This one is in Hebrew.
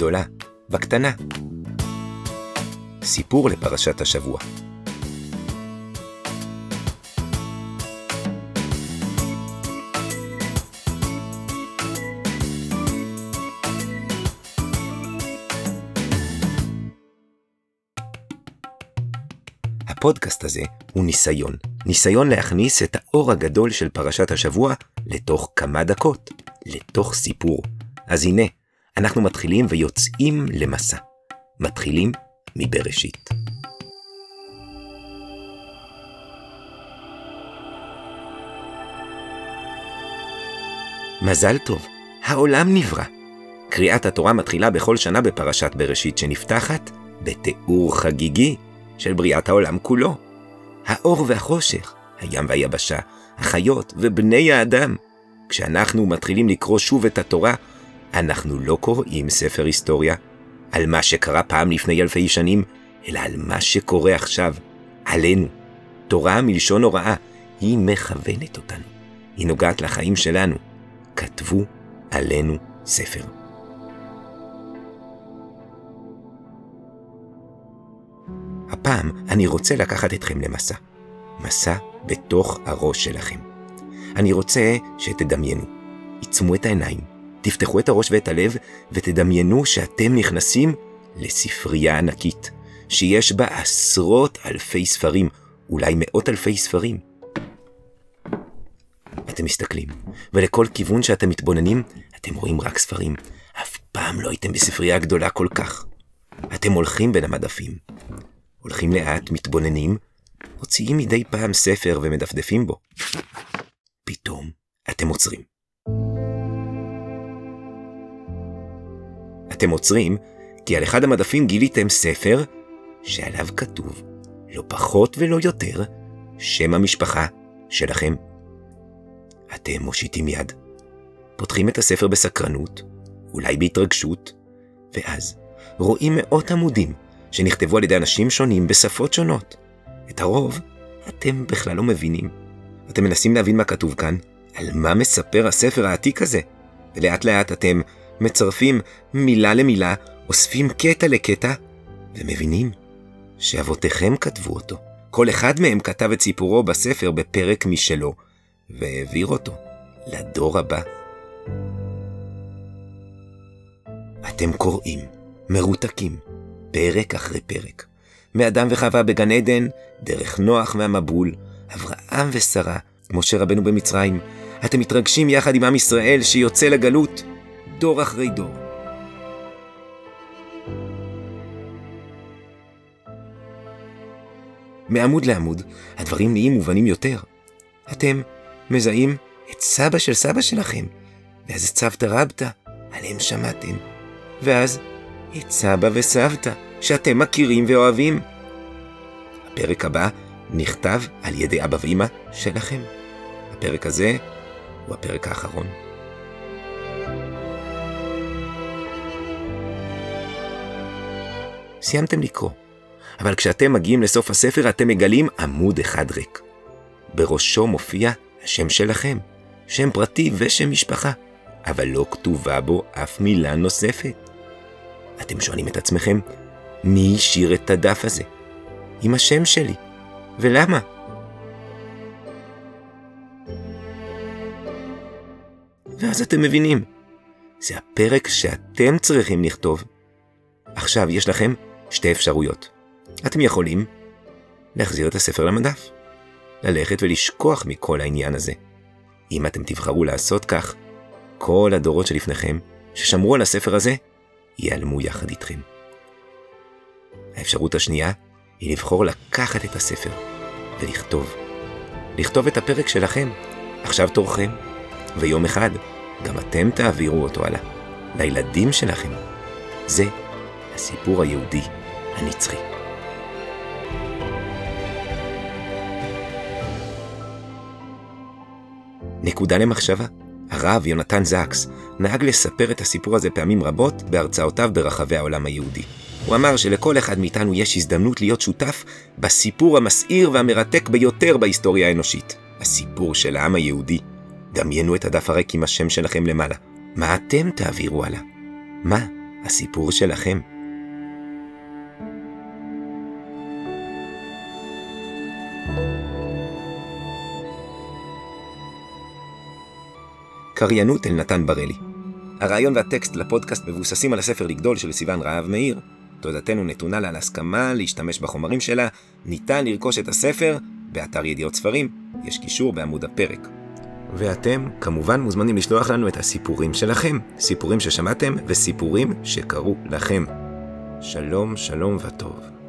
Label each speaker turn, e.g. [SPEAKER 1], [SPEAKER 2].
[SPEAKER 1] בגדולה, בקטנה. סיפור לפרשת השבוע. הפודקאסט הזה הוא ניסיון. ניסיון להכניס את האור הגדול של פרשת השבוע לתוך כמה דקות, לתוך סיפור. אז הנה, אנחנו מתחילים ויוצאים למסע. מתחילים מבראשית. מזל טוב, העולם נברא. קריאת התורה מתחילה בכל שנה בפרשת בראשית שנפתחת בתיאור חגיגי של בריאת העולם כולו. האור והחושך, הים והיבשה, החיות ובני האדם. כשאנחנו מתחילים לקרוא שוב את התורה, אנחנו לא קוראים ספר היסטוריה על מה שקרה פעם לפני אלפי שנים, אלא על מה שקורה עכשיו, עלינו. תורה מלשון הוראה, היא מכוונת אותנו. היא נוגעת לחיים שלנו. כתבו עלינו ספר. הפעם אני רוצה לקחת אתכם למסע. מסע בתוך הראש שלכם. אני רוצה שתדמיינו. עיצמו את העיניים, תפתחו את הראש ואת הלב, ותדמיינו שאתם נכנסים לספרייה ענקית, שיש בה עשרות אלפי ספרים, אולי מאות אלפי ספרים. אתם מסתכלים, ולכל כיוון שאתם מתבוננים, אתם רואים רק ספרים. אף פעם לא הייתם בספרייה גדולה כל כך. אתם הולכים בין המדפים, הולכים לאט, מתבוננים, מוציאים מדי פעם ספר ומדפדפים בו. פתאום אתם עוצרים. אתם עוצרים כי על אחד המדפים גיליתם ספר שעליו כתוב, לא פחות ולא יותר, שם המשפחה שלכם. אתם מושיטים יד, פותחים את הספר בסקרנות, אולי בהתרגשות, ואז רואים מאות עמודים שנכתבו על ידי אנשים שונים בשפות שונות. את הרוב אתם בכלל לא מבינים. אתם מנסים להבין מה כתוב כאן, על מה מספר הספר העתיק הזה, ולאט לאט אתם מצרפים מילה למילה, אוספים קטע לקטע, ומבינים שאבותיכם כתבו אותו. כל אחד מהם כתב את סיפורו בספר בפרק משלו, והעביר אותו לדור הבא. אתם קוראים, מרותקים, פרק אחרי פרק. מאדם וחווה בגן עדן, דרך נוח והמבול, אברהם ושרה, משה רבנו במצרים. אתם מתרגשים יחד עם עם ישראל שיוצא לגלות, דור אחרי דור. מעמוד לעמוד, הדברים נהיים מובנים יותר. אתם מזהים את סבא של סבא שלכם, ואז את סבתא רבתא, עליהם שמעתם. ואז את סבא וסבתא, שאתם מכירים ואוהבים. הפרק הבא נכתב על ידי אבא ואמא שלכם. הפרק הזה הוא הפרק האחרון. סיימתם לקרוא, אבל כשאתם מגיעים לסוף הספר אתם מגלים עמוד אחד ריק. בראשו מופיע השם שלכם, שם פרטי ושם משפחה, אבל לא כתובה בו אף מילה נוספת. אתם שואלים את עצמכם, מי השאיר את הדף הזה? עם השם שלי. ולמה? ואז אתם מבינים, זה הפרק שאתם צריכים לכתוב. עכשיו יש לכם שתי אפשרויות. אתם יכולים להחזיר את הספר למדף, ללכת ולשכוח מכל העניין הזה. אם אתם תבחרו לעשות כך, כל הדורות שלפניכם, ששמרו על הספר הזה, ייעלמו יחד איתכם. האפשרות השנייה היא לבחור לקחת את הספר ולכתוב. לכתוב את הפרק שלכם, עכשיו תורכם, ויום אחד גם אתם תעבירו אותו הלאה, לילדים שלכם. זה הסיפור היהודי הנצחי. נקודה למחשבה. הרב יונתן זקס נהג לספר את הסיפור הזה פעמים רבות בהרצאותיו ברחבי העולם היהודי. הוא אמר שלכל אחד מאיתנו יש הזדמנות להיות שותף בסיפור המסעיר והמרתק ביותר בהיסטוריה האנושית, הסיפור של העם היהודי. דמיינו את הדף הריק עם השם שלכם למעלה. מה אתם תעבירו הלאה? מה הסיפור שלכם. קריינות אל נתן בראלי. הרעיון והטקסט לפודקאסט מבוססים על הספר לגדול של סיון רהב מאיר. תודתנו נתונה לה על הסכמה להשתמש בחומרים שלה. ניתן לרכוש את הספר באתר ידיעות ספרים, יש קישור בעמוד הפרק. ואתם כמובן מוזמנים לשלוח לנו את הסיפורים שלכם, סיפורים ששמעתם וסיפורים שקרו לכם. שלום, שלום וטוב.